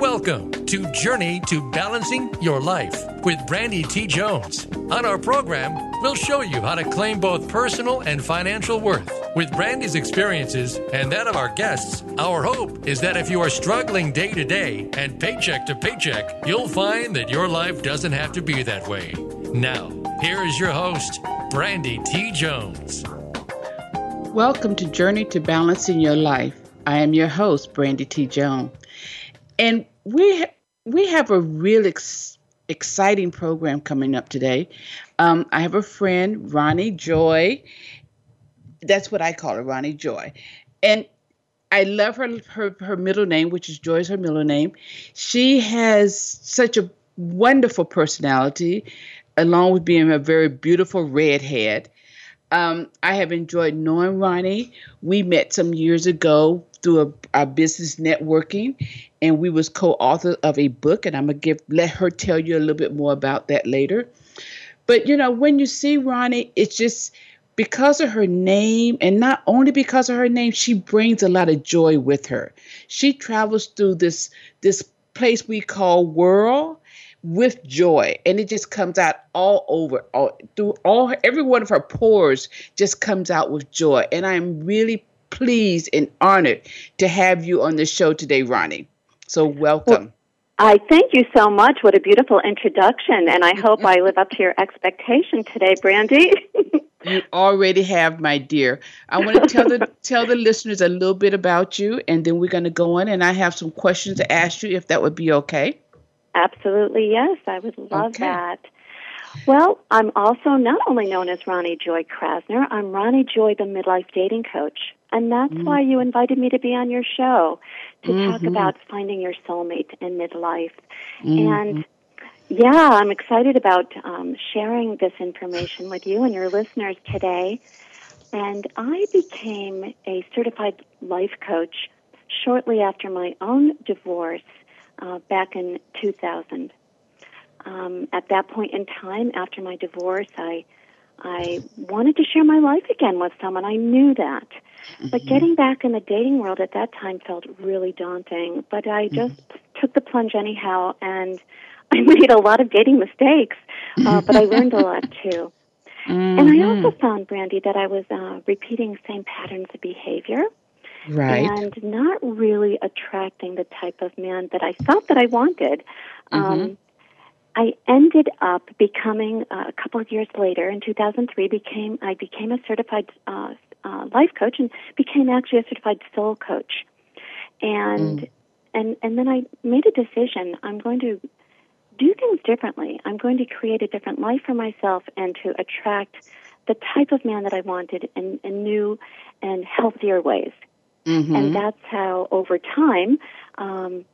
welcome to Journey to Balancing Your Life with Brandy T. Jones. On our program, we'll show you how to claim both personal and financial worth. With Brandy's experiences and that of our guests, our hope is that if you are struggling day to day and paycheck to paycheck, you'll find that your life doesn't have to be that way. Now, here is your host, Brandy T. Jones. Welcome to Journey to Balancing Your Life. I am your host, Brandy T. Jones. And we we have a real ex- exciting program coming up today. Um, I have a friend, Ronnie Joy. That's what I call her, Ronnie Joy. And I love her, her her middle name, which is Joy is her middle name. She has such a wonderful personality, along with being a very beautiful redhead. Um, I have enjoyed knowing Ronnie. We met some years ago through a, a business networking, and we was co-author of a book. And I'm gonna give let her tell you a little bit more about that later. But you know, when you see Ronnie, it's just because of her name, and not only because of her name, she brings a lot of joy with her. She travels through this this place we call world with joy and it just comes out all over all through all every one of her pores just comes out with joy and i'm really pleased and honored to have you on the show today ronnie so welcome well, I thank you so much. What a beautiful introduction, and I hope I live up to your expectation today, Brandy. you already have, my dear. I want to tell the tell the listeners a little bit about you, and then we're going to go on. And I have some questions to ask you, if that would be okay. Absolutely, yes. I would love okay. that. Well, I'm also not only known as Ronnie Joy Krasner, I'm Ronnie Joy, the midlife dating coach. And that's mm why you invited me to be on your show to mm-hmm. talk about finding your soulmate in midlife. Mm-hmm. And yeah, I'm excited about um, sharing this information with you and your listeners today. And I became a certified life coach shortly after my own divorce uh, back in 2000. Um, at that point in time, after my divorce, I I wanted to share my life again with someone. I knew that. Mm-hmm. But getting back in the dating world at that time felt really daunting. But I mm-hmm. just mm-hmm. took the plunge anyhow, and I made a lot of dating mistakes, uh, but I learned a lot too. Mm-hmm. And I also found, Brandy, that I was uh, repeating same patterns of behavior right and not really attracting the type of man that i thought that i wanted mm-hmm. um, i ended up becoming uh, a couple of years later in 2003 became i became a certified uh, uh, life coach and became actually a certified soul coach and mm. and and then i made a decision i'm going to do things differently i'm going to create a different life for myself and to attract the type of man that i wanted in, in new and healthier ways Mm-hmm. And that's how, over time, um,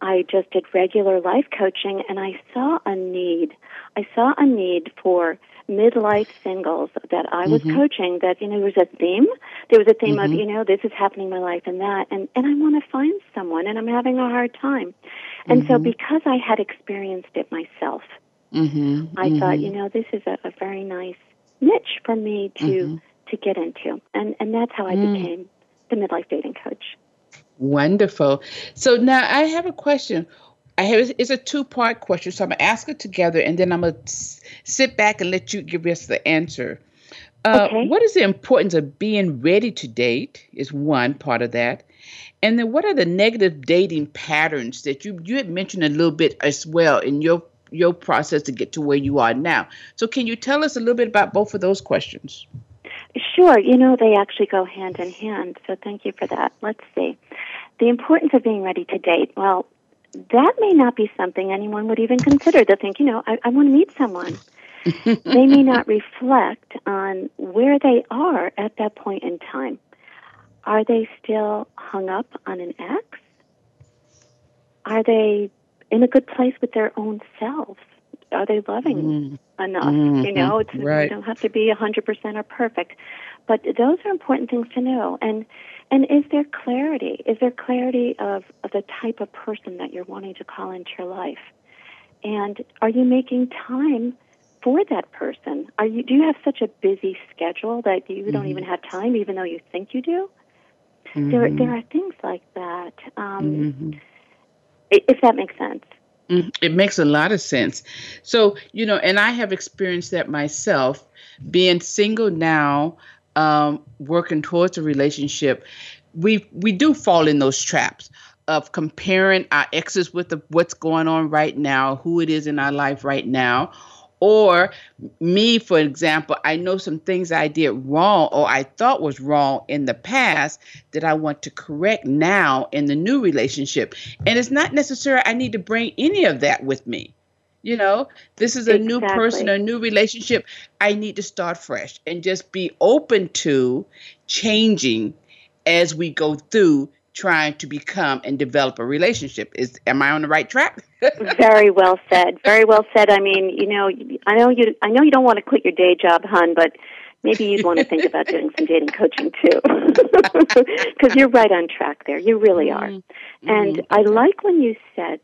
I just did regular life coaching and I saw a need. I saw a need for midlife singles that I was mm-hmm. coaching that, you know, there was a theme. There was a theme mm-hmm. of, you know, this is happening in my life and that. And, and I want to find someone and I'm having a hard time. And so mm-hmm. because I had experienced it myself, mm-hmm. I thought, mm-hmm. you know, this is a, a very nice niche for me to, to get into. And, and that's how I mm. became the midlife dating coach. Wonderful. So now I have a question. I have it's a two part question, so I'm gonna ask it together, and then I'm gonna sit back and let you give us the answer. Uh, okay. What is the importance of being ready to date? Is one part of that, and then what are the negative dating patterns that you you had mentioned a little bit as well in your your process to get to where you are now? So can you tell us a little bit about both of those questions? Sure. You know, they actually go hand in hand. So thank you for that. Let's see. The importance of being ready to date. Well, that may not be something anyone would even consider. They think, you know, I, I want to meet someone. they may not reflect on where they are at that point in time. Are they still hung up on an ex? Are they in a good place with their own selves? Are they loving mm enough? Mm-hmm. You know, it's, right. you don't have to be a 100% or perfect. But those are important things to know. And and is there clarity? Is there clarity of, of the type of person that you're wanting to call into your life? And are you making time for that person? Are you do you have such a busy schedule that you mm-hmm. don't even have time even though you think you do? Mm-hmm. There there are things like that. Um, mm-hmm. If that makes sense. Mm, it makes a lot of sense. So, you know, and I have experienced that myself being single now, um, working towards a relationship. We we do fall in those traps of comparing our exes with the, what's going on right now, who it is in our life right now, or me, for example, I know some things I did wrong or I thought was wrong in the past that I want to correct now in the new relationship. And it's not necessary I need to bring any of that with me. You know, this is a exactly. new person, a new relationship. I need to start fresh and just be open to changing as we go through trying to become and develop a relationship. Is am I on the right track? Very well said. Very well said. I mean, you know, I know you. I know you don't want to quit your day job, hun, but maybe you'd want to think about doing some dating coaching too, because you're right on track there. You really are. Mm-hmm. And mm-hmm. I like when you said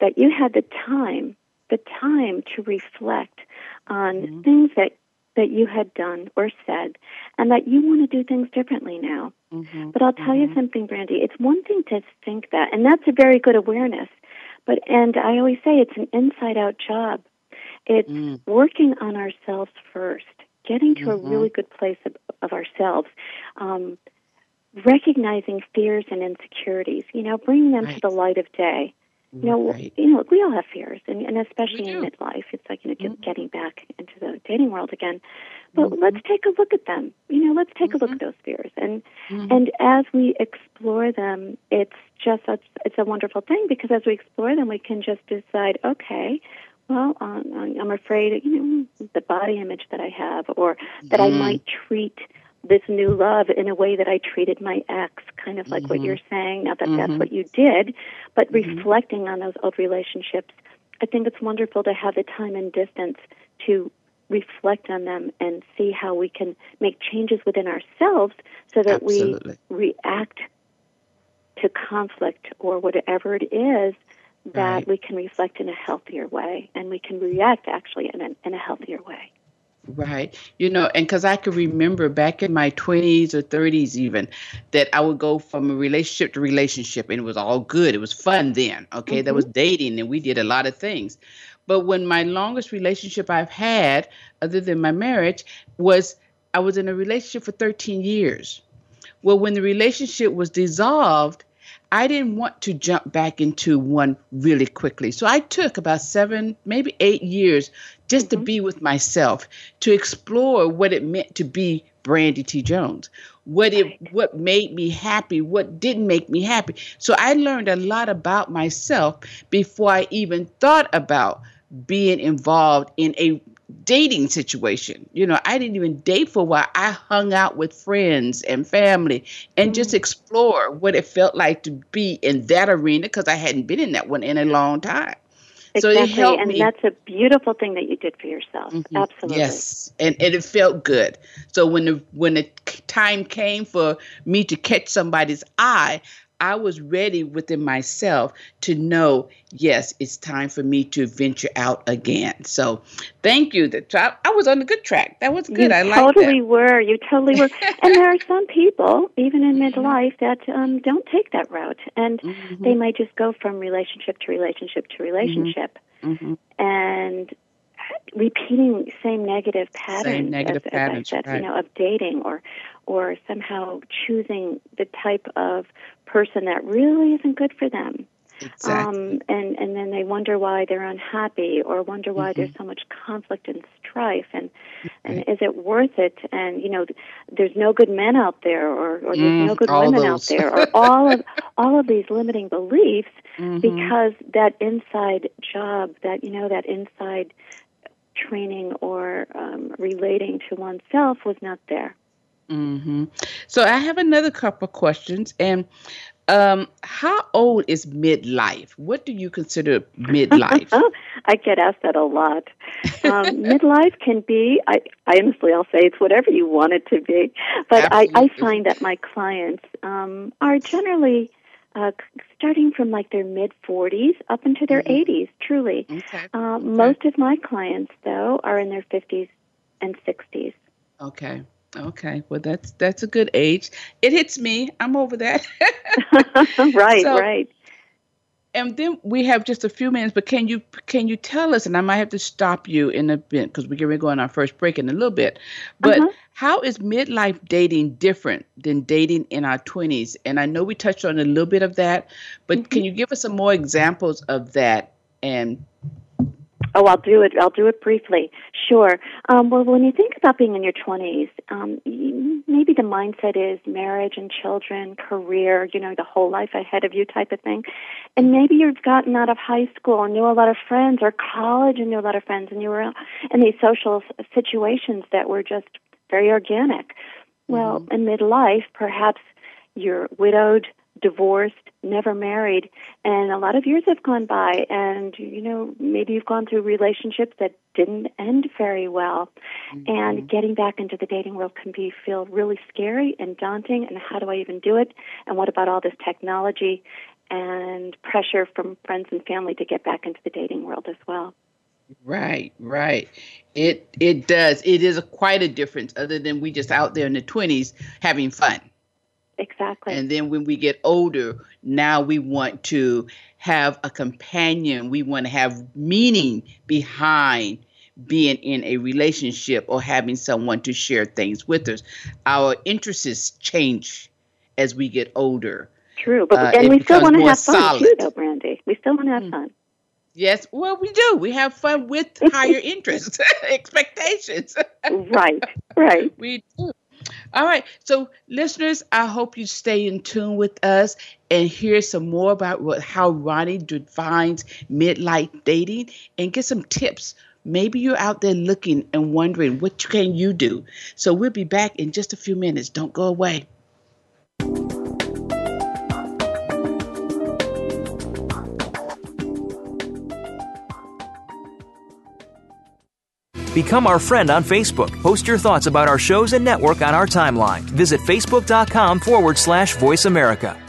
that you had the time, the time to reflect on mm-hmm. things that that you had done or said, and that you want to do things differently now. Mm-hmm. But I'll tell mm-hmm. you something, Brandy. It's one thing to think that, and that's a very good awareness. But and I always say it's an inside out job. It's mm. working on ourselves first, getting to mm-hmm. a really good place of, of ourselves, um, recognizing fears and insecurities. You know, bringing them right. to the light of day. You know, right. you know, we all have fears, and, and especially in midlife, it's like you know, mm-hmm. getting back into the dating world again. But mm-hmm. let's take a look at them. You know, let's take mm-hmm. a look mm-hmm. at those fears, and mm-hmm. and as we explore them, it's just a, it's a wonderful thing because as we explore them, we can just decide, okay, well, um, I'm afraid, you know, the body image that I have, or that I mm-hmm. might treat this new love in a way that I treated my ex, kind of like mm-hmm. what you're saying. Not that mm-hmm. that's what you did, but mm-hmm. reflecting on those old relationships. I think it's wonderful to have the time and distance to reflect on them and see how we can make changes within ourselves so that Absolutely. we react to conflict or whatever it is that right. we can reflect in a healthier way and we can react actually in a, in a healthier way. Right. You know, and because I could remember back in my 20s or 30s, even, that I would go from a relationship to relationship and it was all good. It was fun then. Okay. Mm-hmm. There was dating and we did a lot of things. But when my longest relationship I've had, other than my marriage, was I was in a relationship for 13 years. Well, when the relationship was dissolved, I didn't want to jump back into one really quickly. So I took about seven, maybe eight years just mm-hmm. to be with myself, to explore what it meant to be Brandy T. Jones, what it what made me happy, what didn't make me happy. So I learned a lot about myself before I even thought about being involved in a dating situation. You know, I didn't even date for a while. I hung out with friends and family and mm. just explore what it felt like to be in that arena because I hadn't been in that one in a long time. Exactly, so and me. that's a beautiful thing that you did for yourself. Mm-hmm. Absolutely. Yes, and, and it felt good. So when the when the time came for me to catch somebody's eye, I was ready within myself to know, yes, it's time for me to venture out again. So thank you. That I was on a good track. That was good. You I totally were. You totally were. and there are some people, even in mm-hmm. midlife, that um, don't take that route, and mm-hmm. they might just go from relationship to relationship to relationship, mm-hmm. and repeating same negative patterns, same negative as, patterns, as said, right. you know, of dating or or somehow choosing the type of person that really isn't good for them. Exactly. Um, and and then they wonder why they're unhappy or wonder why mm-hmm. there's so much conflict and strife and and is it worth it and you know there's no good men out there or, or there's mm, no good women those. out there or all of all of these limiting beliefs mm-hmm. because that inside job that you know that inside training or um, relating to oneself was not there. Mm-hmm. So I have another couple of questions. And um, how old is midlife? What do you consider midlife? I get asked that a lot. Um, midlife can be, I, I honestly, I'll say it's whatever you want it to be. But I, I find that my clients um, are generally uh, starting from like their mid 40s up into their mm-hmm. 80s, truly. Okay. Uh, okay. Most of my clients, though, are in their 50s and 60s. Okay. Okay, well that's that's a good age. It hits me. I'm over that. right, so, right. and then we have just a few minutes, but can you can you tell us? And I might have to stop you in a bit because we're going to go on our first break in a little bit. But uh-huh. how is midlife dating different than dating in our twenties? And I know we touched on a little bit of that, but mm-hmm. can you give us some more examples of that and Oh, I'll do it. I'll do it briefly. Sure. Um, well, when you think about being in your 20s, um, maybe the mindset is marriage and children, career, you know, the whole life ahead of you type of thing. And maybe you've gotten out of high school and knew a lot of friends, or college and knew a lot of friends, and you were in these social situations that were just very organic. Well, mm-hmm. in midlife, perhaps you're widowed, divorced, never married, and a lot of years have gone by, and you know maybe you've gone through relationships that didn't end very well, mm-hmm. and getting back into the dating world can be feel really scary and daunting. And how do I even do it? And what about all this technology and pressure from friends and family to get back into the dating world as well? Right, right. It it does. It is a, quite a difference, other than we just out there in the twenties having fun. Exactly. And then when we get older, now we want to have a companion. We want to have meaning behind being in a relationship or having someone to share things with us. Our interests change as we get older. True, but uh, and we still want to have fun solid. too, though, Brandy. We still want to have mm. fun. Yes, well, we do. We have fun with higher interest expectations. right, right. We do. All right. So, listeners, I hope you stay in tune with us and hear some more about what how Ronnie defines midlife dating and get some tips. Maybe you're out there looking and wondering what can you do. So, we'll be back in just a few minutes. Don't go away. Become our friend on Facebook. Post your thoughts about our shows and network on our timeline. Visit facebook.com forward slash voice America.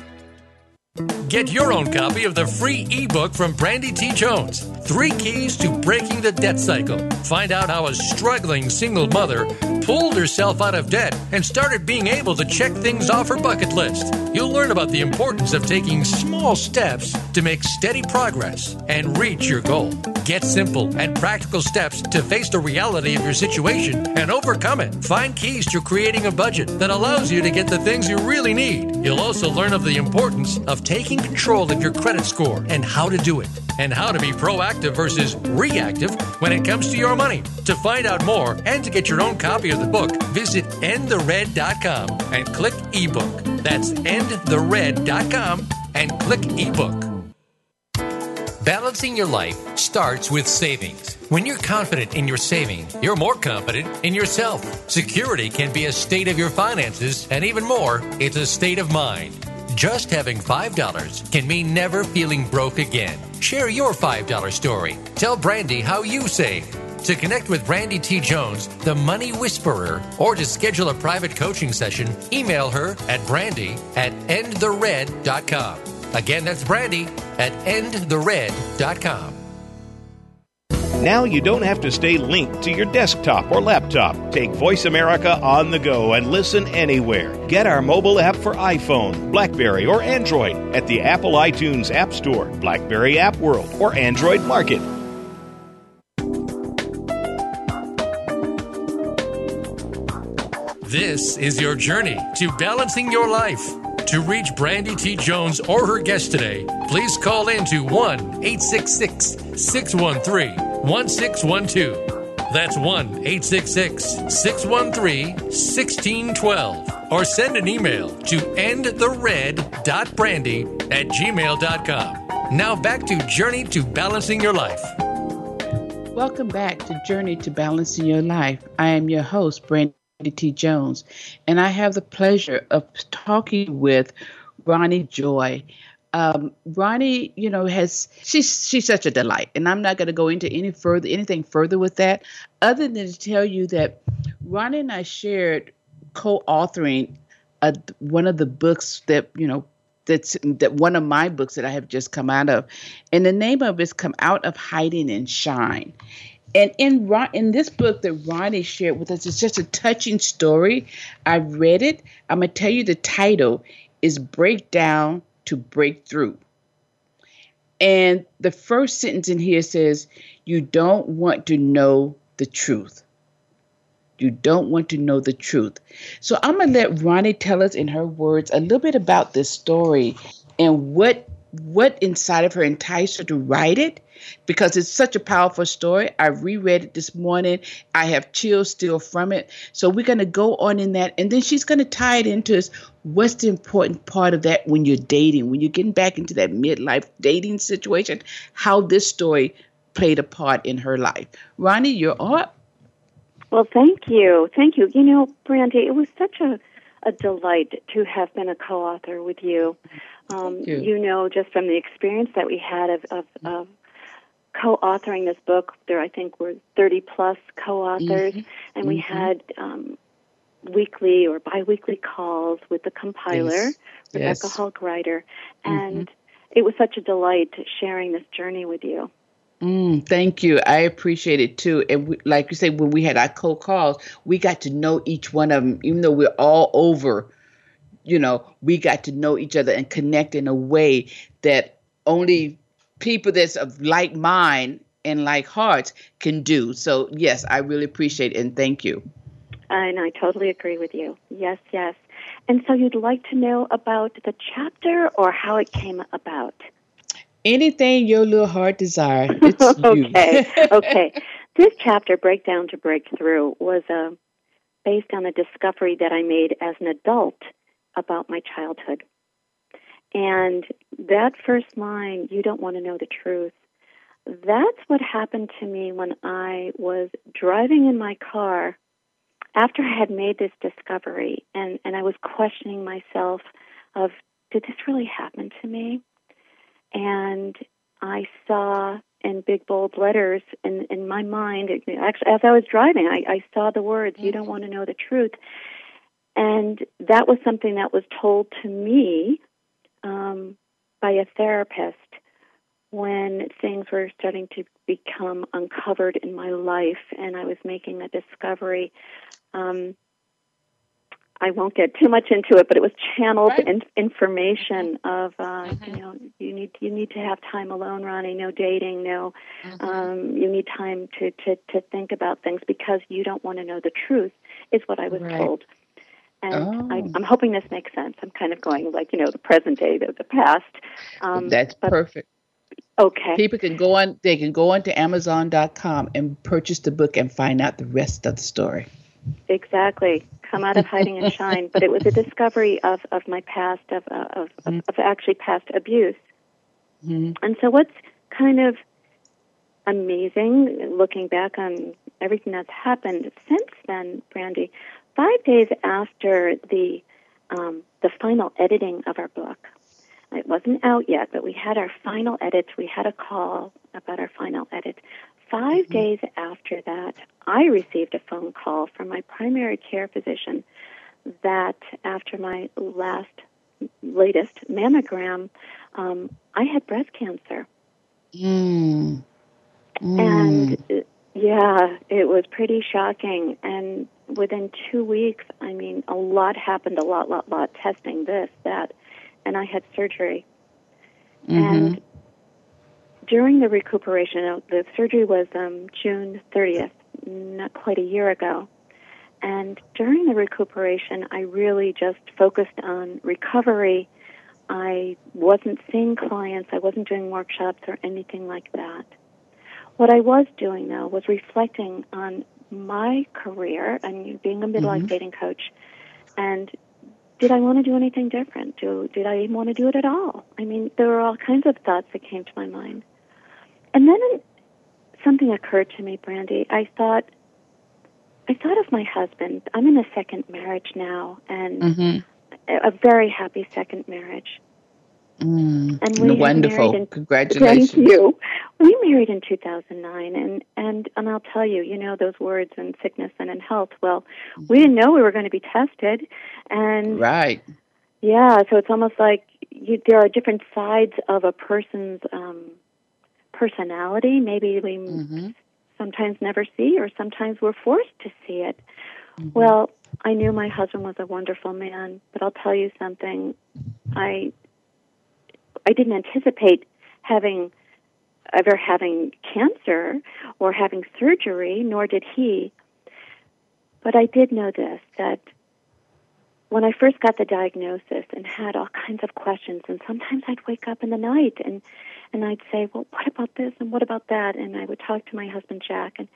Get your own copy of the free ebook from Brandy T. Jones Three Keys to Breaking the Debt Cycle. Find out how a struggling single mother pulled herself out of debt and started being able to check things off her bucket list. You'll learn about the importance of taking small steps to make steady progress and reach your goal. Get simple and practical steps to face the reality of your situation and overcome it. Find keys to creating a budget that allows you to get the things you really need. You'll also learn of the importance of taking control of your credit score and how to do it and how to be proactive versus reactive when it comes to your money. To find out more and to get your own copy of the book, visit endthered.com and click ebook. That's endthered.com and click ebook. Balancing your life starts with savings. When you're confident in your savings, you're more confident in yourself. Security can be a state of your finances, and even more, it's a state of mind. Just having $5 can mean never feeling broke again. Share your $5 story. Tell Brandy how you save. To connect with Brandy T. Jones, the Money Whisperer, or to schedule a private coaching session, email her at brandy at endthered.com. Again, that's brandy at endthered.com. Now you don't have to stay linked to your desktop or laptop. Take Voice America on the go and listen anywhere. Get our mobile app for iPhone, Blackberry, or Android at the Apple iTunes App Store, Blackberry App World, or Android Market. This is your journey to balancing your life. To reach Brandy T. Jones or her guest today, please call in to 1 866 613 1612. That's 1 866 613 1612. Or send an email to endthered.brandy at gmail.com. Now back to Journey to Balancing Your Life. Welcome back to Journey to Balancing Your Life. I am your host, Brandy T. Jones, and I have the pleasure of talking with Ronnie Joy um, Ronnie, you know, has she's she's such a delight, and I'm not going to go into any further anything further with that, other than to tell you that Ronnie and I shared co-authoring a, one of the books that you know that's that one of my books that I have just come out of, and the name of it is "Come Out of Hiding and Shine." And in in this book that Ronnie shared with us, it's just a touching story. I read it. I'm gonna tell you the title is "Breakdown to break through. And the first sentence in here says, You don't want to know the truth. You don't want to know the truth. So I'm going to let Ronnie tell us in her words a little bit about this story and what what inside of her enticed her to write it because it's such a powerful story. I reread it this morning. I have chills still from it. So we're going to go on in that. And then she's going to tie it into what's the important part of that when you're dating, when you're getting back into that midlife dating situation, how this story played a part in her life. Ronnie, you're up. Well, thank you. Thank you. You know, Brandy, it was such a, a delight to have been a co author with you. Um, you. you. know, just from the experience that we had of, of, of co-authoring this book. There, I think, were 30 plus co-authors, mm-hmm. and we mm-hmm. had um, weekly or bi weekly calls with the compiler, yes. Rebecca yes. Hall Gruyter, and mm-hmm. it was such a delight sharing this journey with you. Mm, thank you. I appreciate it too. And we, like you say, when we had our co calls, we got to know each one of them, even though we're all over. You know, we got to know each other and connect in a way that only people that's of like mind and like hearts can do. So yes, I really appreciate it and thank you. And I totally agree with you. Yes, yes. And so you'd like to know about the chapter or how it came about? Anything your little heart desire. okay. okay. This chapter, Breakdown to Breakthrough, was uh, based on a discovery that I made as an adult about my childhood. And that first line, you don't want to know the truth, that's what happened to me when I was driving in my car after I had made this discovery and, and I was questioning myself of did this really happen to me? And I saw in big bold letters in, in my mind, actually as I was driving, I, I saw the words, you don't want to know the truth. And that was something that was told to me um, by a therapist when things were starting to become uncovered in my life and I was making a discovery. Um, I won't get too much into it, but it was channeled right. in, information of uh, mm-hmm. you know you need you need to have time alone, Ronnie. No dating, no. Mm-hmm. Um, you need time to, to to think about things because you don't want to know the truth. Is what I was right. told. And oh. I, am hoping this makes sense. I'm kind of going like, you know, the present day, the, the past. Um, That's but, perfect. Okay. People can go on, they can go on to Amazon.com and purchase the book and find out the rest of the story. Exactly. Come out of hiding and shine. But it was a discovery of, of my past, of, uh, of, mm-hmm. of, actually past abuse. Mm-hmm. And so what's kind of amazing looking back on everything that's happened since then, Brandy, five days after the um, the final editing of our book. It wasn't out yet, but we had our final edits. We had a call about our final edit. 5 mm-hmm. days after that, I received a phone call from my primary care physician that after my last, latest mammogram, um, I had breast cancer. Mm. Mm. And uh, yeah, it was pretty shocking. And within two weeks, I mean, a lot happened, a lot, lot, lot, testing this, that, and I had surgery. Mm-hmm. And during the recuperation, the surgery was um, June 30th, not quite a year ago. And during the recuperation, I really just focused on recovery. I wasn't seeing clients, I wasn't doing workshops or anything like that. What I was doing, though, was reflecting on my career and being a midlife mm-hmm. dating coach and did I want to do anything different? Do, did I even want to do it at all? I mean, there were all kinds of thoughts that came to my mind. And then something occurred to me, Brandy. I thought, I thought of my husband. I'm in a second marriage now, and mm-hmm. a very happy second marriage. Mm, and we wonderful. In, Congratulations. Thank you. We married in 2009, and, and, and I'll tell you, you know, those words in sickness and in health. Well, mm-hmm. we didn't know we were going to be tested. And right. Yeah, so it's almost like you, there are different sides of a person's um, personality. Maybe we mm-hmm. sometimes never see, or sometimes we're forced to see it. Mm-hmm. Well, I knew my husband was a wonderful man, but I'll tell you something. I I didn't anticipate having ever having cancer or having surgery, nor did he. But I did know this that when I first got the diagnosis and had all kinds of questions, and sometimes I'd wake up in the night and and I'd say, "Well, what about this and what about that?" And I would talk to my husband Jack, and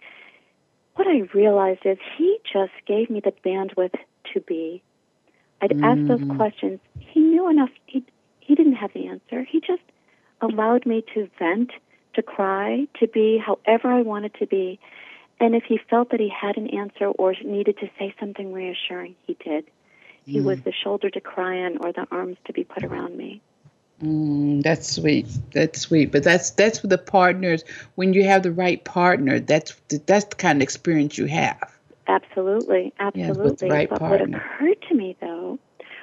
what I realized is he just gave me the bandwidth to be. I'd mm. ask those mm. questions. He knew enough. He he didn't have the answer. He just allowed me to vent, to cry, to be however I wanted to be. And if he felt that he had an answer or needed to say something reassuring, he did. He mm. was the shoulder to cry on or the arms to be put around me. Mm, that's sweet. That's sweet. But that's that's the partners. When you have the right partner, that's that's the kind of experience you have. Absolutely, absolutely. Yes, right but partner. what occurred to me though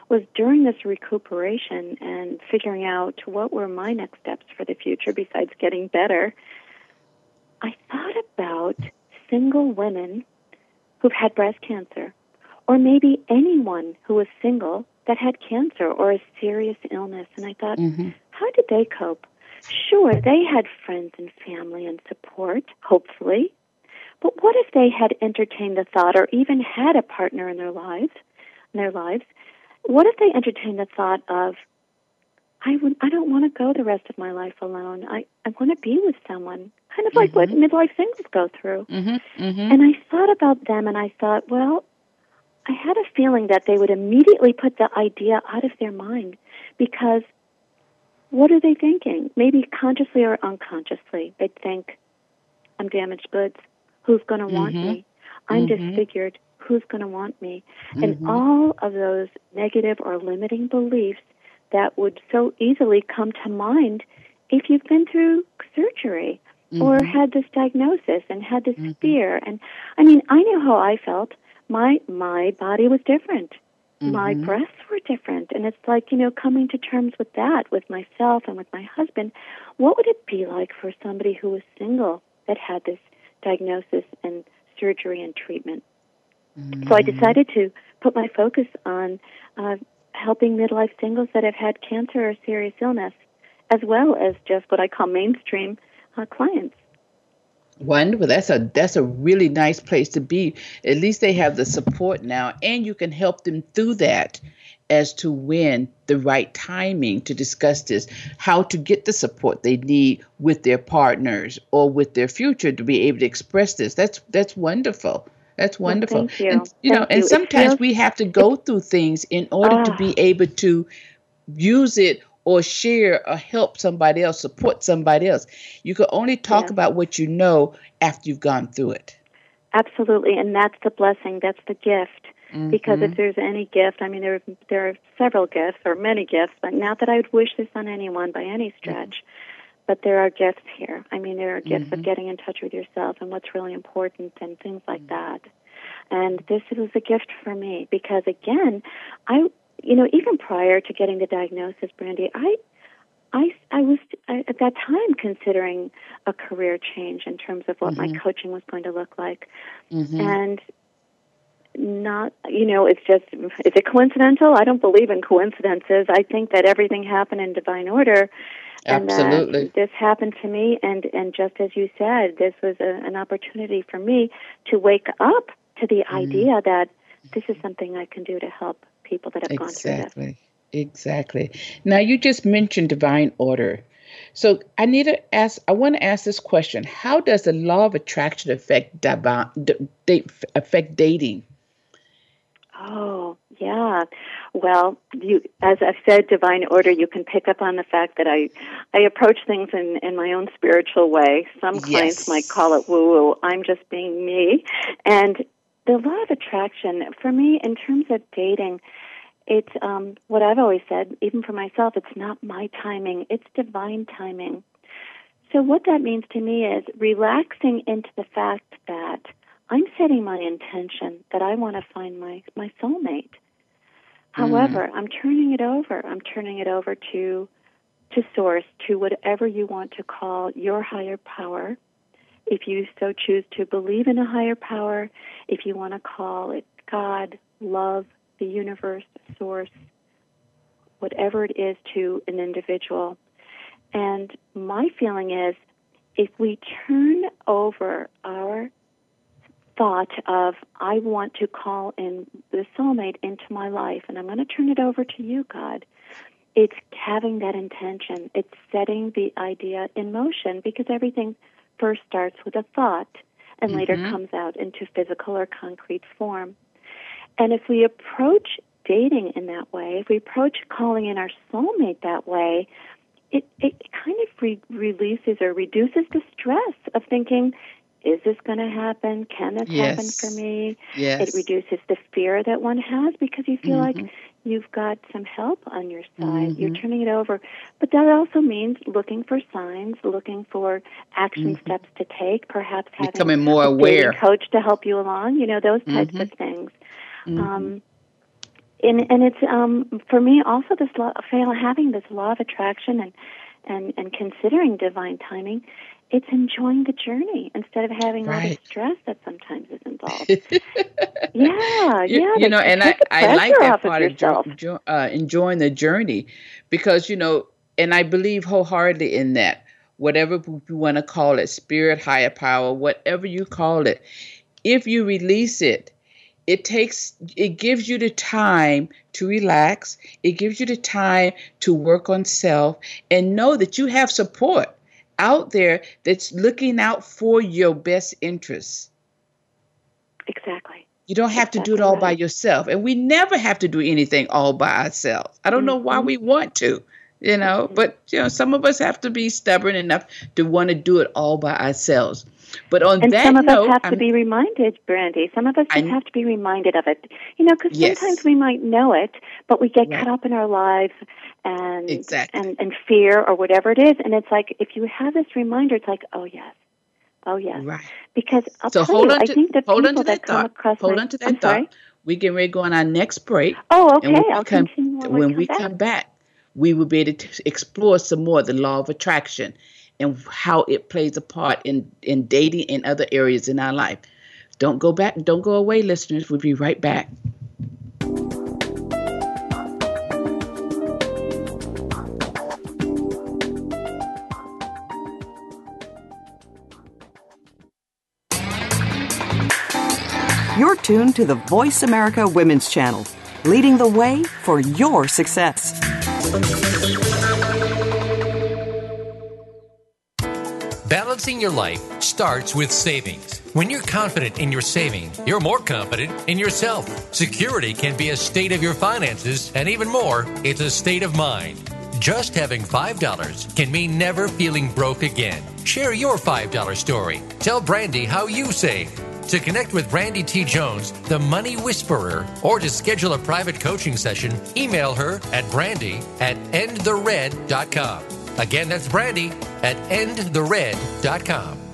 was during this recuperation and figuring out what were my next steps for the future besides getting better. I thought about single women who've had breast cancer, or maybe anyone who was single that had cancer or a serious illness. And I thought, mm-hmm. how did they cope? Sure, they had friends and family and support, hopefully. But what if they had entertained the thought or even had a partner in their lives, in their lives? What if they entertained the thought of I would I don't want to go the rest of my life alone. I, I want to be with someone. Kind of like mm-hmm. what midlife singles go through. Mm-hmm. Mm-hmm. And I thought about them and I thought, well, I had a feeling that they would immediately put the idea out of their mind because what are they thinking? Maybe consciously or unconsciously. They'd think, I'm damaged goods. Who's going to want mm-hmm. me? I'm mm-hmm. disfigured. Who's going to want me? Mm-hmm. And all of those negative or limiting beliefs that would so easily come to mind if you've been through surgery or Mm-hmm. had this diagnosis and had this Mhm. fear. And I mean, I knew how I felt my my body was different my Mhm. breasts were different and it's like you know coming to terms with that with myself and with my husband what would it be like for somebody who was single that had this diagnosis and surgery and treatment so i Mhm. decided to put my focus on uh, helping midlife singles that have had cancer or serious illness as well as just what i call mainstream uh, clients Wonderful. That's a that's a really nice place to be. At least they have the support now, and you can help them through that as to when the right timing to discuss this, how to get the support they need with their partners or with their future to be able to express this. That's that's wonderful. That's Well, wonderful. thank you. And you know, Thank and you. It sometimes feels- we have to go through things in order to Ah. be able to use it or share or help somebody else, support somebody else. You can only talk Yeah. about what you know after you've gone through it. Absolutely, and that's the blessing. That's the gift. Because Mhm. if there's any gift, I mean, there there are several gifts or many gifts, but not that I would wish this on anyone by any stretch. But there are gifts here. I mean, there are gifts of Mhm. getting in touch with yourself and what's really important and things like that. And this was a gift for me because again, I, you know, even prior to getting the diagnosis, Brandy, I I, I was I, at that time considering a career change in terms of what my Mhm. coaching was going to look like, Mhm. and not you know it's just is it coincidental? I don't believe in coincidences. I think that everything happened in divine order, and Absolutely. that this happened to me. And and just as you said, this was a, an opportunity for me to wake up to the Mm-hmm. idea that this is something I can do to help people that have gone through this. Exactly. Exactly. Now you just mentioned divine order. So I need to ask I want to ask this question. How does the law of attraction affect divine d- affect dating? Oh, yeah. Well, you, as I've said, divine order. You can pick up on the fact that I, I approach things in in my own spiritual way. Some clients Yes. might call it woo woo. I'm just being me, and the law of attraction for me, in terms of dating, it's um, what I've always said. Even for myself, it's not my timing; it's divine timing. So what that means to me is relaxing into the fact that I'm setting my intention that I want to find my my soulmate. However, I'm turning it over. I'm turning it over to to source, to whatever you want to call your higher power. If you so choose to believe in a higher power, if you want to call it God, love, the universe, source, whatever it is to an individual. And my feeling is if we turn over our thought of, I want to call in the soulmate into my life, and I'm going to turn it over to you, God, it's having that intention. It's setting the idea in motion because everything first starts with a thought and mm-hmm. later comes out into physical or concrete form. And if we approach dating in that way, if we approach calling in our soulmate that way, it, it kind of re- releases or reduces the stress of thinking, is this going to happen? Can this yes. happen for me? Yes. It reduces the fear that one has because you feel mm-hmm. like you've got some help on your side. Mm-hmm. You're turning it over. But that also means looking for signs, looking for action mm-hmm. steps to take, perhaps having becoming more aware coach to help you along, you know, those types of mm-hmm. things. Mm-hmm. Um, and and it's um, for me also this law, having this law of attraction and and and considering divine timing it's enjoying the journey instead of having right. all the stress that sometimes is involved. yeah, yeah. You, know, and I, I like that part of, jo- uh, enjoying the journey because, you know, and I believe wholeheartedly in that. Whatever you want to call it, spirit, higher power, whatever you call it, if you release it, it takes it gives you the time to relax it gives you the time to work on self and know that you have support out there that's looking out for your best interests. Exactly. You don't have exactly to do it all by yourself. And we never have to do anything all by ourselves. I don't mm-hmm. know why mm-hmm. we want to, you know, mm-hmm. but you know, some of us have to be stubborn enough to want to do it all by ourselves. But on and that some of note, us have I'm, to be reminded, Brandy. Some of us just have to be reminded of it. You know, because yes. sometimes we might know it, but we get right. caught up in our lives and exactly. and and fear or whatever it is, and it's like if you have this reminder, it's like, oh yes, oh yes, right. Because I'll so hold you, on to, I think the hold people on to that, that come thought. across hold my, on to that I'm thought. Sorry? We get ready to go on our next break. Oh, okay. And when I'll we come, continue when, when we, come, come back, we will be able to explore some more the law of attraction and how it plays a part in in dating and other areas in our life. Don't go back. Don't go away, listeners. We'll be right back. You're tuned to the Voice America Women's Channel, leading the way for your success. Balancing your life starts with savings. When you're confident in your saving, you're more confident in yourself. Security can be a state of your finances, and even more, it's a state of mind. Just having $5 can mean never feeling broke again. Share your $5 story. Tell Brandy how you save. To connect with Brandy T. Jones, the Money Whisperer, or to schedule a private coaching session, email her at brandy at endthered.com. Again, that's brandy at endthered.com.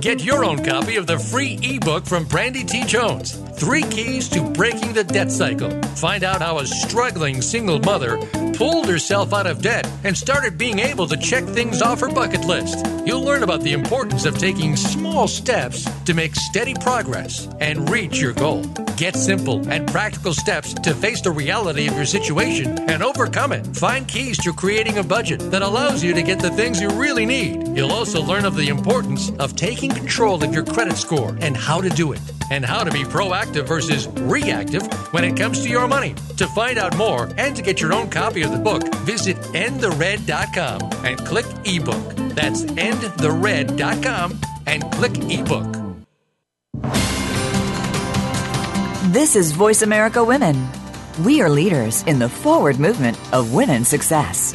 Get your own copy of the free ebook from Brandy T. Jones Three Keys to Breaking the Debt Cycle. Find out how a struggling single mother pulled herself out of debt and started being able to check things off her bucket list. You'll learn about the importance of taking small steps to make steady progress and reach your goal. Get simple and practical steps to face the reality of your situation and overcome it. Find keys to creating a budget that allows you to get the things you really need. You'll also learn of the importance of taking control of your credit score and how to do it, and how to be proactive versus reactive when it comes to your money. To find out more and to get your own copy of the book, visit endthered.com and click ebook. That's endthered.com and click ebook. This is Voice America Women. We are leaders in the forward movement of women's success.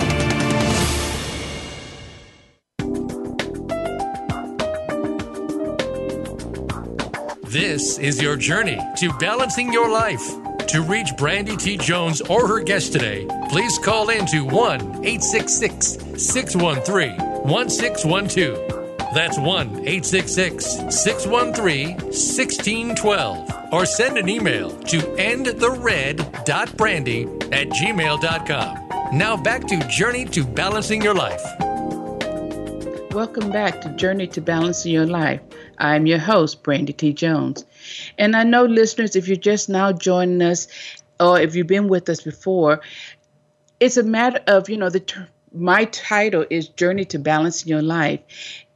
This is your journey to balancing your life. To reach Brandy T. Jones or her guest today, please call in to 1 866 613 1612. That's 1 866 613 1612 or send an email to endthered.brandy at gmail.com. Now back to Journey to Balancing Your Life. Welcome back to Journey to Balancing Your Life. I'm your host, Brandy T. Jones. And I know, listeners, if you're just now joining us or if you've been with us before, it's a matter of, you know, the my title is Journey to Balance Your Life.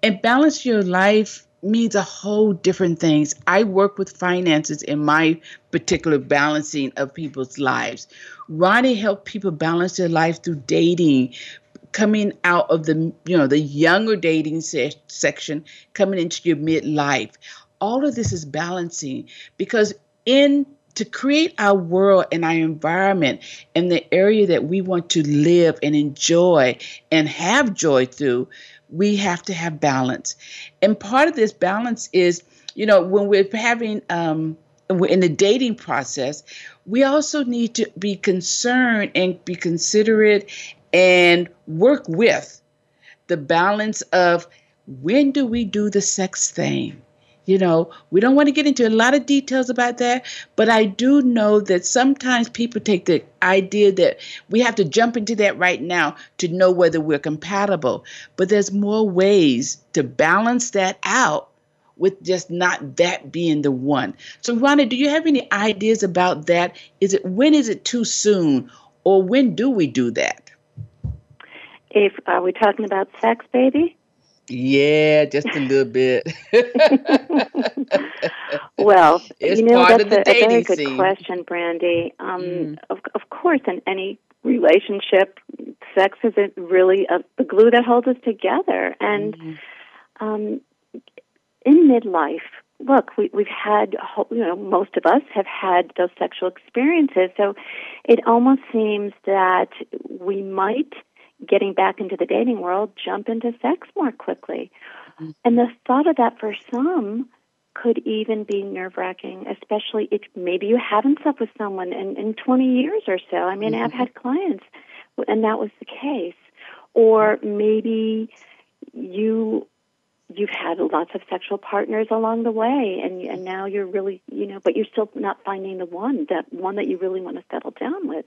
And balance your life means a whole different things. I work with finances in my particular balancing of people's lives. Ronnie helped people balance their life through dating, coming out of the you know the younger dating se- section, coming into your midlife. All of this is balancing because in to create our world and our environment and the area that we want to live and enjoy and have joy through, we have to have balance. And part of this balance is, you know, when we're having um, in the dating process, we also need to be concerned and be considerate and work with the balance of when do we do the sex thing? You know, we don't want to get into a lot of details about that, but I do know that sometimes people take the idea that we have to jump into that right now to know whether we're compatible. But there's more ways to balance that out with just not that being the one. So, Ronnie, do you have any ideas about that? Is it when is it too soon, or when do we do that? If are we talking about sex, baby? Yeah, just a little bit. well, it's you know part that's of the a, a very good scene. question, Brandy. Um, Mm. of, of course, in any relationship, sex is a, really a, the glue that holds us together. And Mm-hmm. um, in midlife, look, we, we've had, you know, most of us have had those sexual experiences. So it almost seems that we might, getting back into the dating world, jump into sex more quickly. And the thought of that for some could even be nerve wracking, especially if maybe you haven't slept with someone in, in 20 years or so. I mean, I've had mm-hmm. clients, and that was the case. Or maybe you you've had lots of sexual partners along the way and and now you're really you know but you're still not finding the one that one that you really want to settle down with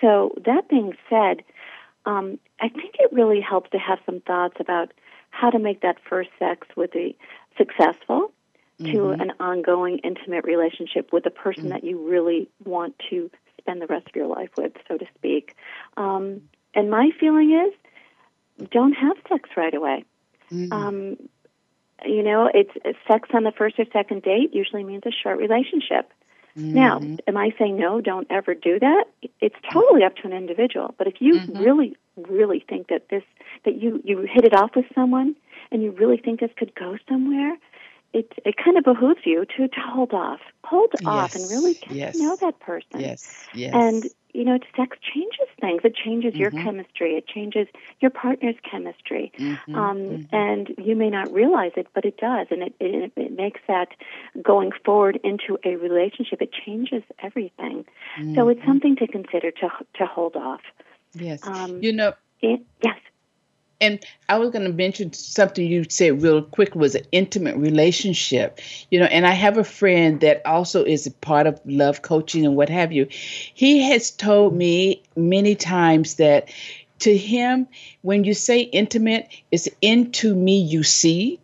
so that being said um, i think it really helps to have some thoughts about how to make that first sex with a successful to an ongoing intimate relationship with a person that you really want to spend the rest of your life with so to speak. Um, and my feeling is don't have sex right away. Um, you know, it's sex on the first or second date usually means a short relationship. Now, mm-hmm. am I saying no, don't ever do that? It's totally up to an individual. But if you mm-hmm. really, really think that this, that you, you hit it off with someone and you really think this could go somewhere, it, it kind of behooves you to, to hold off. Hold off and really get yes. to know that person. Yes, yes. And you know, sex changes things. It changes your Mm-hmm. chemistry. It changes your partner's chemistry. Mm-hmm, Um, And you may not realize it, but it does, and it, it it makes that going forward into a relationship. It changes everything. So Mm-hmm. it's something to consider to to hold off. yes. um, you know, It, yes. And I was going to mention something you said real quick was an intimate relationship, you know. And I have a friend that also is a part of love coaching and what have you. He has told me many times that to him, when you say intimate, it's into me you see.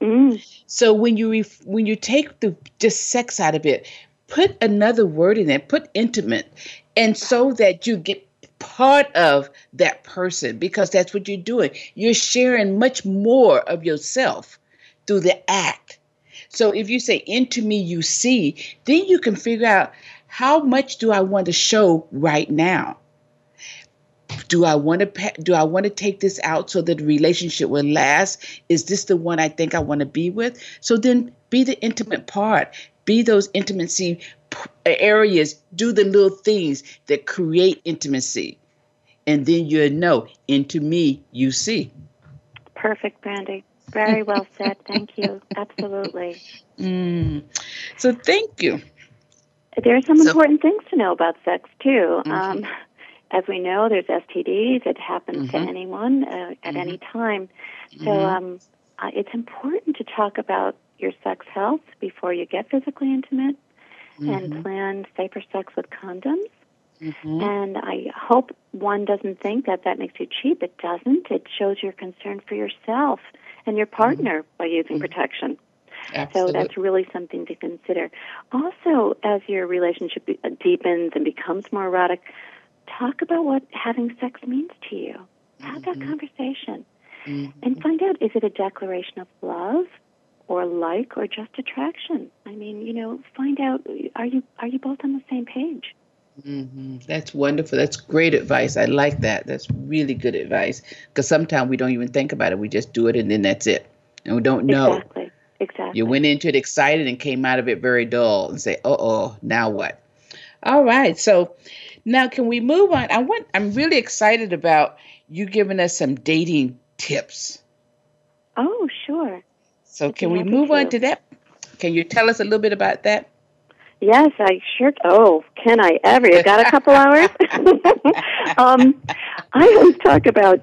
Mm, So when you ref- when you take the just sex out of it, put another word in there, put intimate, and so that you get part of that person because that's what you're doing. You're sharing much more of yourself through the act. So if you say into me you see, then you can figure out how much do I want to show right now? do I want to do I want to take this out so that the relationship will last? Is this the one I think I want to be with? So then be the intimate part. Be those intimacy areas. Do the little things that create intimacy. And then you'll know into me you see. perfect, Brandy. Very well said. Thank you. Absolutely. Mm. So thank you. There are some So- important things to know about sex too. Um, as we know, there's STDs. It happens to anyone uh, at any time. So um, uh, it's important to talk about your sex health before you get physically intimate, and plan safer sex with condoms. And I hope one doesn't think that that makes you cheap. It doesn't. It shows your concern for yourself and your partner by using protection. Absolutely. So that's really something to consider. Also, as your relationship uh, deepens and becomes more erotic, talk about what having sex means to you. have that mm-hmm. conversation mm-hmm. and find out is it a declaration of love or like or just attraction? I mean, you know, find out are you are you both on the same page? Mm-hmm. That's wonderful. That's great advice. I like that. That's really good advice because sometimes we don't even think about it. We just do it and then that's it, and we don't know. Exactly. Exactly. You went into it excited and came out of it very dull and say, "Uh oh, now what?" All right. So now can we move on? I want. I'm really excited about you giving us some dating tips. Oh, sure. So can we move on to that? Can you tell us a little bit about that? Yes, I sure. Oh, can I ever? You got a couple hours? um, I always talk about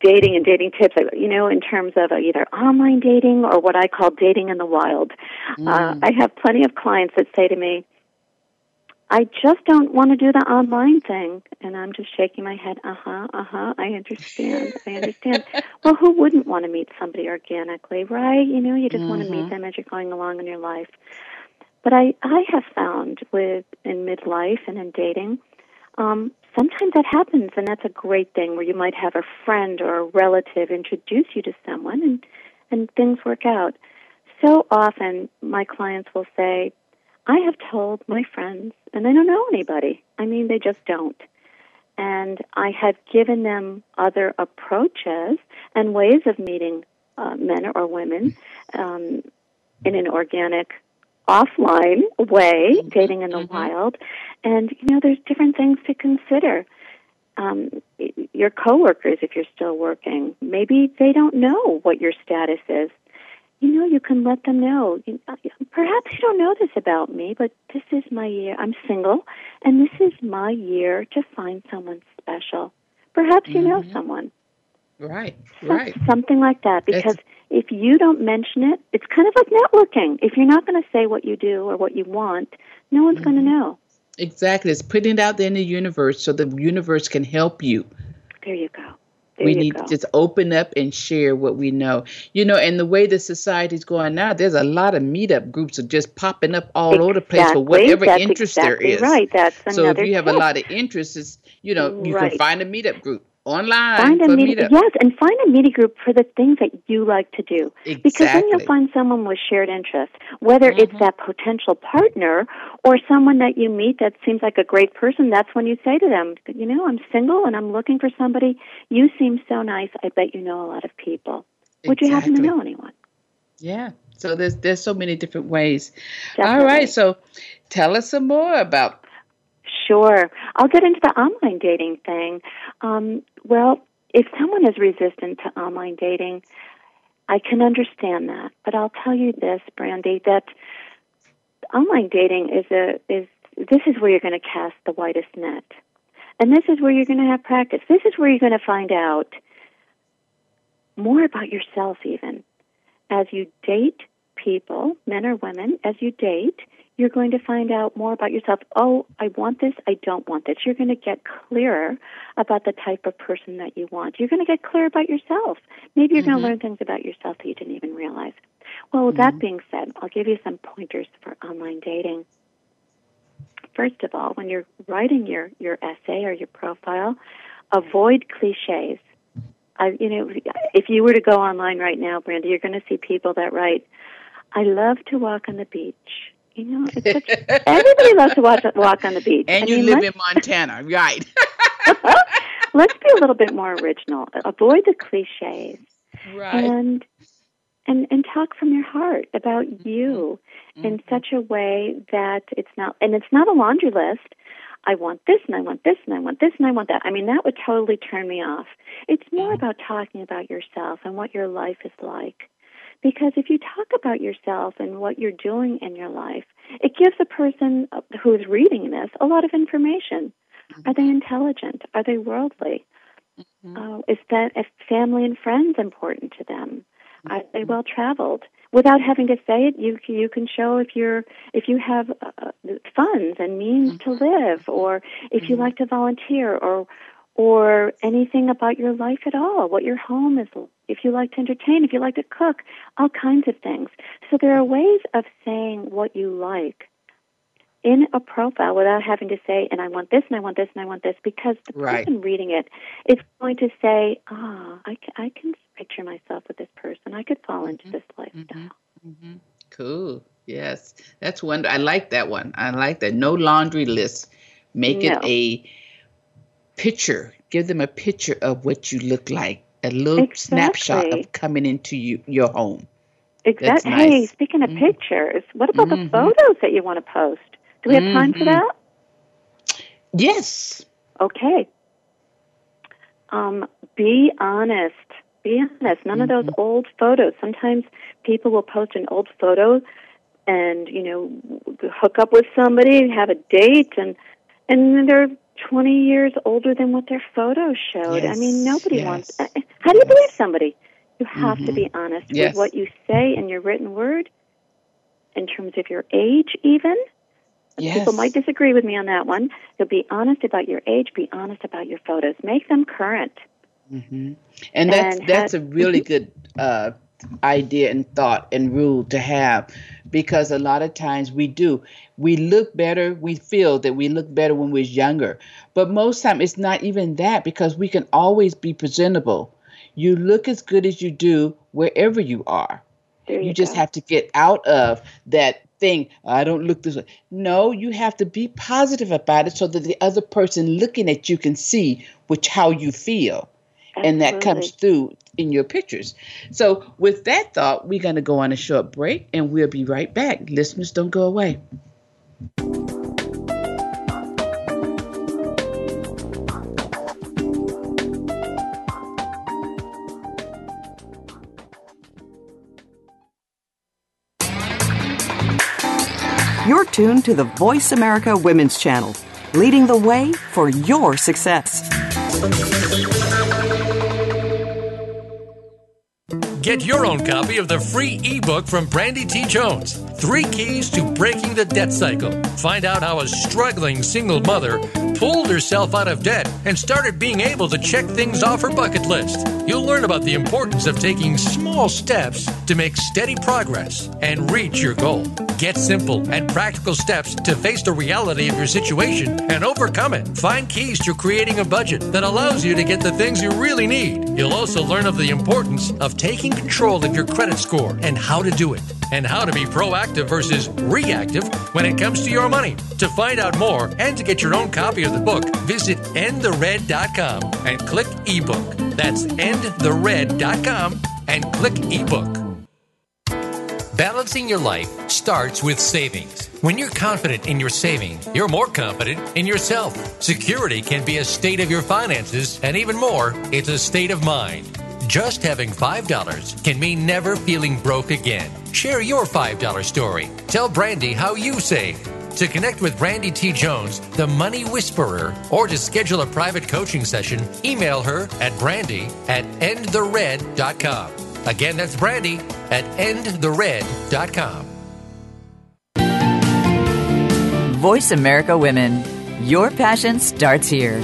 dating and dating tips, you know, in terms of either online dating or what I call dating in the wild. Uh, mm. Uh, I have plenty of clients that say to me, I just don't want to do the online thing. And I'm just shaking my head, uh huh, uh huh, I understand, I understand. well, who wouldn't want to meet somebody organically, right? You know, you just mm-hmm. want to meet them as you're going along in your life. But I, I have found with in midlife and in dating, um, sometimes that happens, and that's a great thing where you might have a friend or a relative introduce you to someone, and and things work out. So often, my clients will say, I have told my friends, and they don't know anybody. I mean, they just don't. And I have given them other approaches and ways of meeting uh, men or women um, in an organic, offline way, dating in the mm-hmm. wild. And, you know, there's different things to consider. Um, your coworkers, if you're still working, maybe they don't know what your status is you know, you can let them know. Uh, perhaps you don't know this about me, but this is my year. I'm single, and this is my year to find someone special. Perhaps you mm-hmm. know someone. Right, right. Something like that. Because it's, if you don't mention it, it's kind of like networking. If you're not going to say what you do or what you want, no one's mm-hmm. going to know. Exactly. It's putting it out there in the universe so the universe can help you. There you go. There we need go. to just open up and share what we know. You know, and the way the society's going now, there's a lot of meetup groups are just popping up all exactly. over the place for whatever That's interest exactly there is. Right. That's so if you have tip. a lot of interests, you know, you right. can find a meetup group online find a. Yes, and find a meeting group for the things that you like to do. Exactly. Because then you'll find someone with shared interests, whether mm-hmm. it's that potential partner or someone that you meet that seems like a great person. That's when you say to them, you know, I'm single and I'm looking for somebody. You seem so nice. I bet you know a lot of people. Exactly. Would you happen to know anyone? Yeah. So there's there's so many different ways. Definitely. All right. So tell us some more about Sure. I'll get into the online dating thing. Um, well, if someone is resistant to online dating, I can understand that. But I'll tell you this, Brandy, that online dating is a is this is where you're going to cast the widest net. And this is where you're going to have practice. This is where you're going to find out more about yourself even. As you date people, men or women, as you date, you're going to find out more about yourself. Oh, I want this, I don't want this. You're going to get clearer about the type of person that you want. You're going to get clear about yourself. Maybe you're mm-hmm. going to learn things about yourself that you didn't even realize. Well, with mm-hmm. that being said, I'll give you some pointers for online dating. First of all, when you're writing your, your essay or your profile, avoid cliches. I, you know, if you were to go online right now, Brandy, you're going to see people that write, "I love to walk on the beach. You know, it's such, everybody loves to watch, walk on the beach. And I you mean, live in Montana, right? let's be a little bit more original. Avoid the cliches. Right. And and and talk from your heart about mm-hmm. you mm-hmm. in such a way that it's not and it's not a laundry list. I want this and I want this and I want this and I want that. I mean, that would totally turn me off. It's more mm-hmm. about talking about yourself and what your life is like. Because if you talk about yourself and what you're doing in your life, it gives a person who is reading this a lot of information. Mm-hmm. Are they intelligent? Are they worldly? Mm-hmm. Uh, is that if family and friends important to them? Mm-hmm. Are they well traveled? Without having to say it, you you can show if you're if you have uh, uh funds and means to mm-hmm. live, or if you mm-hmm. like to volunteer, or or anything about your life at all, what your home is, if you like to entertain, if you like to cook, all kinds of things. So there are ways of saying what you like in a profile without having to say, and I want this, and I want this, and I want this, because the Right. person reading it is going to say, ah, I, ca- I can picture myself with this person. I could fall into Mm-hmm. this lifestyle. Cool. Yes, that's one. I like that one. I like that. No laundry list. Make it a picture. Give them a picture of what you look like. A little snapshot of coming into you, your home. Exactly. That's Hey, speaking of pictures, what about Mhm. the photos that you want to post? Do we have time for Mhm. that? Yes. Okay. Um, be honest. Be honest. None of those old photos. Sometimes people will post an old photo and, you know, hook up with somebody, and have a date, and and they're 20 years older than what their photos showed. I mean, nobody yes, wants. uh, How do you yes. believe somebody? You have to be honest Yes. with what you say in your written word, in terms of your age, even. Yes. People might disagree with me on that one. So be honest about your age. Be honest about your photos. Make them current. hmm And that's And that's had- a really good uh, idea and thought and rule to have, because a lot of times we do we look better. We feel that we look better when we're younger, but most time it's not even that because we can always be presentable. You look as good as you do wherever you are. You, You just go. have to get out of that thing. I don't look this way. No, you have to be positive about it so that the other person looking at you can see which how you feel and that comes through in your pictures. So, with that thought, we're going to go on a short break and we'll be right back. Listeners, don't go away. You're tuned to the Voice America Women's Channel, leading the way for your success. Get your own copy of the free ebook from Brandy T. Jones Three Keys to Breaking the Debt Cycle. Find out how a struggling single mother pulled herself out of debt and started being able to check things off her bucket list. You'll learn about the importance of taking small steps to make steady progress and reach your goal. Get simple and practical steps to face the reality of your situation and overcome it. Find keys to creating a budget that allows you to get the things you really need. You'll also learn of the importance of taking control of your credit score and how to do it, and how to be proactive versus reactive when it comes to your money. To find out more and to get your own copy of the book, visit endthered.com and click ebook. That's endthered.com and click ebook. Balancing your life starts with savings. When you're confident in your saving, you're more confident in yourself. Security can be a state of your finances, and even more, it's a state of mind. Just having $5 can mean never feeling broke again. Share your $5 story. Tell Brandy how you save. To connect with Brandy T. Jones, the Money Whisperer, or to schedule a private coaching session, email her at brandy at endthered.com. Again, that's Brandy at endthered.com. Voice America Women. Your passion starts here.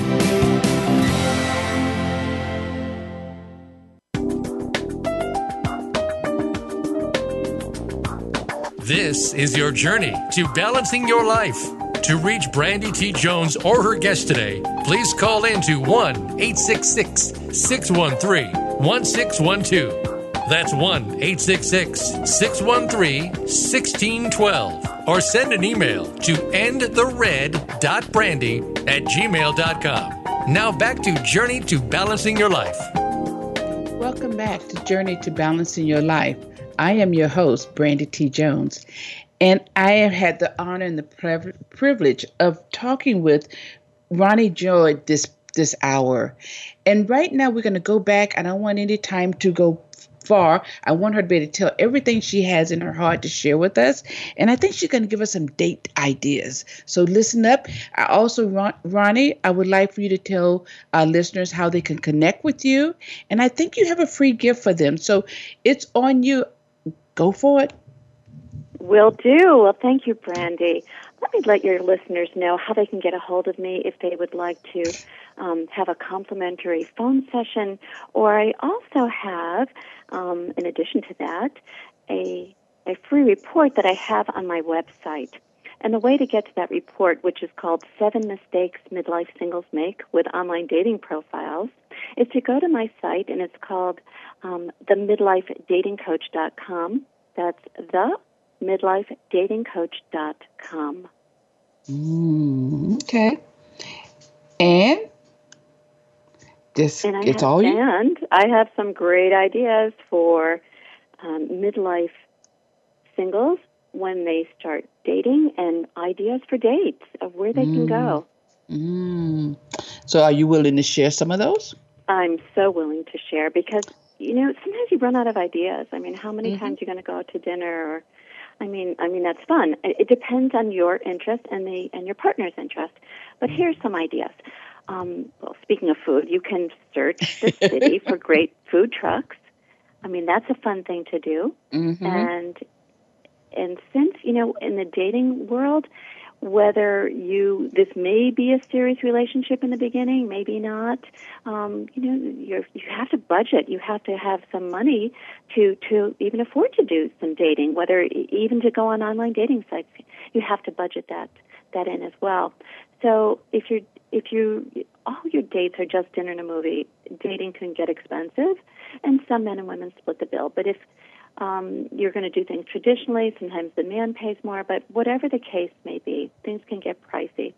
This is your journey to balancing your life. To reach Brandy T. Jones or her guest today, please call in to 1 866 613 1612. That's 1 866 613 1612. Or send an email to endthered.brandy at gmail.com. Now back to Journey to Balancing Your Life. Welcome back to Journey to Balancing Your Life. I am your host, Brandy T. Jones, and I have had the honor and the privilege of talking with Ronnie Joy this this hour. And right now, we're going to go back. I don't want any time to go far. I want her to be able to tell everything she has in her heart to share with us. And I think she's going to give us some date ideas. So listen up. I also, Ron- Ronnie, I would like for you to tell our listeners how they can connect with you. And I think you have a free gift for them. So it's on you. Go for it. Will do. Well, thank you, Brandy. Let me let your listeners know how they can get a hold of me if they would like to um, have a complimentary phone session. Or I also have, um, in addition to that, a, a free report that I have on my website. And the way to get to that report, which is called Seven Mistakes Midlife Singles Make with Online Dating Profiles, is to go to my site, and it's called um, themidlifedatingcoach.com. That's the midlifedatingcoach.com. Mm, okay. And this and it's have, all you. And I have some great ideas for um, midlife singles when they start dating and ideas for dates of where they can go. Mm. So, are you willing to share some of those? I'm so willing to share because you know sometimes you run out of ideas. I mean, how many Mm-hmm. times you're going to go out to dinner or I mean, I mean that's fun. It, it depends on your interest and the and your partner's interest. But here's some ideas. Um, well, speaking of food, you can search the city for great food trucks. I mean, that's a fun thing to do. Mm-hmm. And and since you know in the dating world, whether you this may be a serious relationship in the beginning, maybe not. Um, you know, you you have to budget. You have to have some money to to even afford to do some dating. Whether even to go on online dating sites, you have to budget that that in as well. So if you're if you all your dates are just dinner and a movie, dating can get expensive, and some men and women split the bill. But if um, you're going to do things traditionally. Sometimes the man pays more, but whatever the case may be, things can get pricey.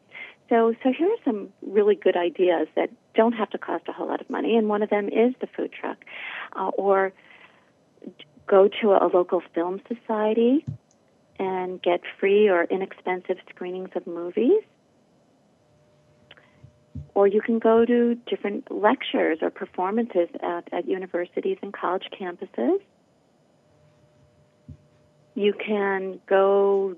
So, so here are some really good ideas that don't have to cost a whole lot of money, and one of them is the food truck, uh, or go to a, a local film society and get free or inexpensive screenings of movies. Or you can go to different lectures or performances at, at universities and college campuses. You can go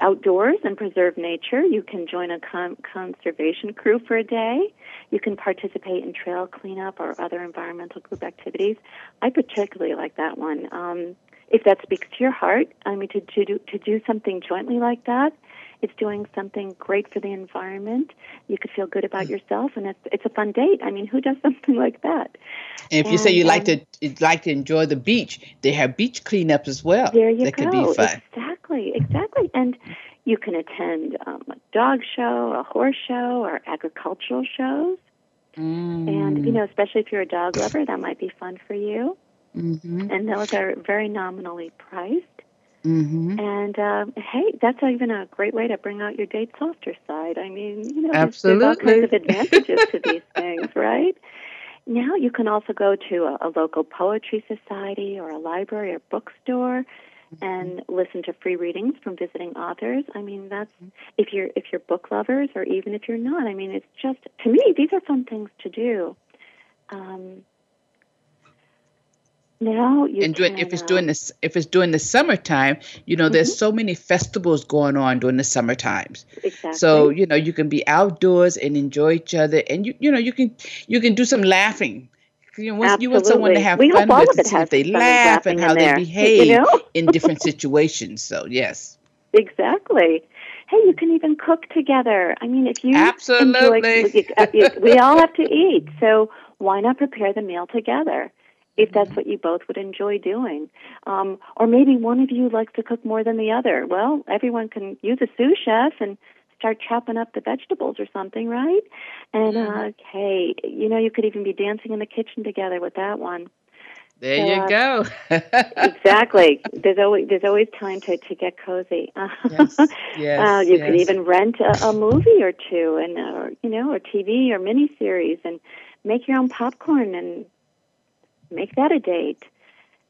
outdoors and preserve nature. You can join a con- conservation crew for a day. You can participate in trail cleanup or other environmental group activities. I particularly like that one. Um, if that speaks to your heart, I mean, to, to, do, to do something jointly like that, it's doing something great for the environment. You could feel good about yourself, and it's it's a fun date. I mean, who does something like that? And if you say you like um, to like to enjoy the beach, they have beach cleanups as well. There you that go. could be fun. Exactly, exactly. And you can attend um, a dog show, a horse show, or agricultural shows. And you know, especially if you're a dog lover, that might be fun for you. Mm-hmm. And those are very nominally priced. Mm-hmm. And um, hey, that's even a great way to bring out your date softer side. I mean, you know, there's, there's all kinds of advantages to these things, right? Now you can also go to a, a local poetry society or a library or bookstore and listen to free readings from visiting authors. I mean, that's if you're if you're book lovers or even if you're not. I mean, it's just to me these are fun things to do. Um, now you and during, can, if it's uh, during this if it's during the summertime, you know, Mm-hmm. there's so many festivals going on during the summer times. exactly. So you know you can be outdoors and enjoy each other, and you you know you can you can do some laughing. You know, once you want someone to have We fun with it see if they laugh and how they behave you know? in different situations. So yes, Exactly. Hey, you can even cook together. I mean, if you Absolutely. enjoy, uh, we all have to eat, so why not prepare the meal together? If that's what you both would enjoy doing, um, or maybe one of you likes to cook more than the other. Well, everyone can use a sous chef and start chopping up the vegetables or something, right? And Mm-hmm. uh, hey, you know, you could even be dancing in the kitchen together with that one. there So, you uh, go. exactly. There's always there's always time to to get cozy. Yes, yes, uh, you can yes. even rent a, a movie or two, and or you know, or TV or miniseries, and make your own popcorn and make that a date.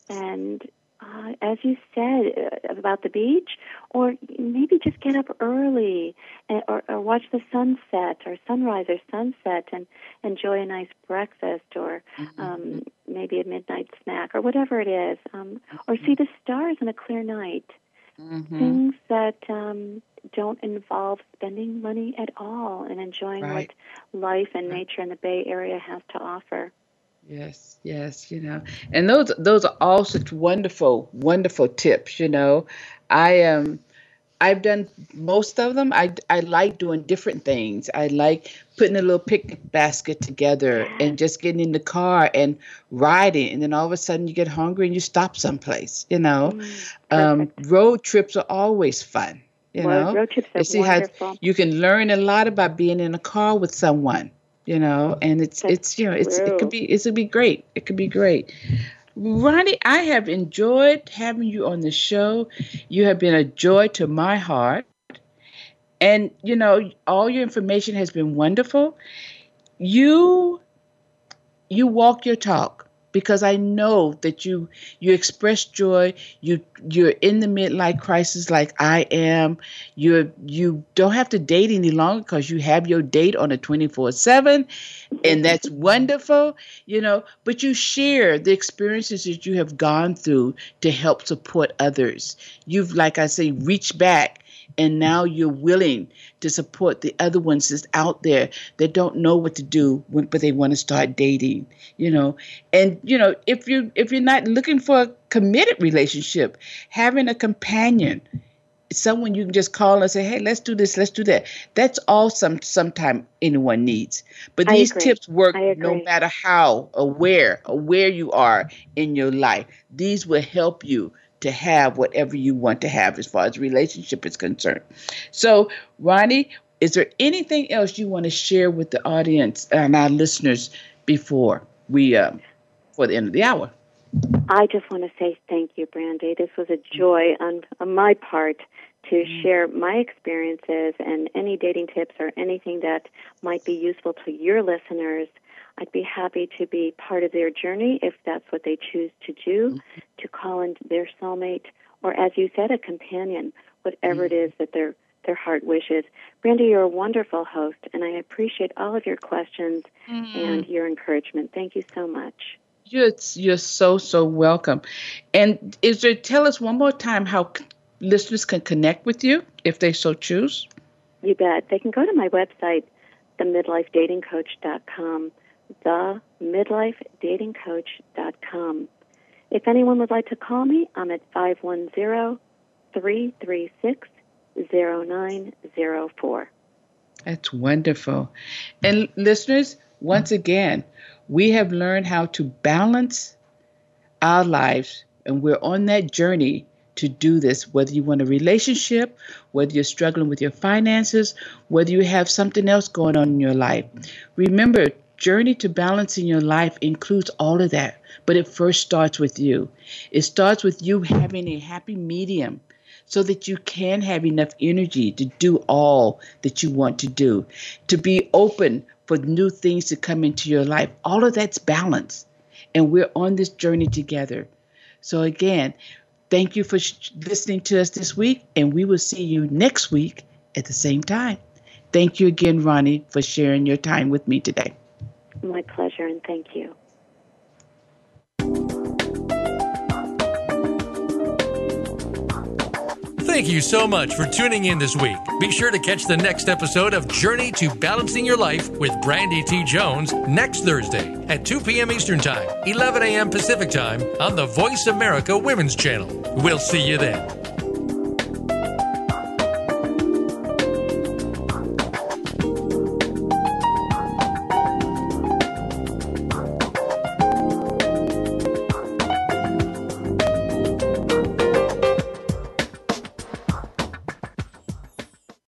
And uh, as you said uh, about the beach, or maybe just get up early, and, or, or watch the sunset or sunrise or sunset, and enjoy a nice breakfast, or um, maybe a midnight snack, or whatever it is, um, or see the stars on a clear night. Mhm. Things that um, don't involve spending money at all and enjoying Right. what life and nature in the Bay Area has to offer. Yes, yes, you know, and those those are all such wonderful, wonderful tips. You know, I um, I've done most of them. I I like doing different things. I like putting a little picnic basket together and just getting in the car and riding, and then all of a sudden you get hungry and you stop someplace. You know, um, road trips are always fun. You well, know, road trips are you see wonderful. how you can learn a lot about being in a car with someone. You know, and it's That's it's you know it's it could be it could be great. It could be great. Ronnie, I have enjoyed having you on the show. You have been a joy to my heart. And, you know, all your information has been wonderful. You you walk your talk because I know that you you express joy. You you're in the midlife crisis like I am. You're you don't have to date any longer because you have your date on a 24/7 and that's wonderful, you know, but you share the experiences that you have gone through to help support others. You've like I say reached back and now you're willing to support the other ones that's out there that don't know what to do when, but they want to start dating you know? And you know if you if you're not looking for a committed relationship having a companion someone you can just call and say hey let's do this let's do that that's all some sometime anyone needs. But these tips work no matter how or where or where you are in your life. These will help you to have whatever you want to have as far as relationship is concerned so ronnie is there anything else you want to share with the audience and our listeners before we um for the end of the hour I just want to say thank you, Brandy. This was a joy on, on my part to share my experiences and any dating tips or anything that might be useful to your listeners. I'd be happy to be part of their journey if that's what they choose to do, mm-hmm. to call in their soulmate, or as you said, a companion, whatever it mm-hmm. is that their their heart wishes. Brandy, you're a wonderful host, and I appreciate all of your questions mm-hmm. and your encouragement. Thank you so much. You're you're so so welcome. And is there tell us one more time how c- listeners can connect with you if they so choose? You bet. They can go to my website, themidlifedatingcoach.com, themidlifedatingcoach.com. If anyone would like to call me, I'm at 510-336-0904. That's wonderful. And listeners, once again, we have learned how to balance our lives, and we're on that journey to do this. Whether you want a relationship, whether you're struggling with your finances, whether you have something else going on in your life. Remember, journey to balancing your life includes all of that, but it first starts with you. It starts with you having a happy medium so that you can have enough energy to do all that you want to do, to be open for new things to come into your life. All of that's balance. And we're on this journey together. So, again, thank you for sh- listening to us this week, and we will see you next week at the same time. Thank you again, Ronnie, for sharing your time with me today. My pleasure, and thank you. Thank you so much for tuning in this week. Be sure to catch the next episode of Journey to Balancing Your Life with Brandy T. Jones next Thursday at 2 p.m. Eastern Time, 11 a.m. Pacific Time on the Voice America Women's Channel. We'll see you then.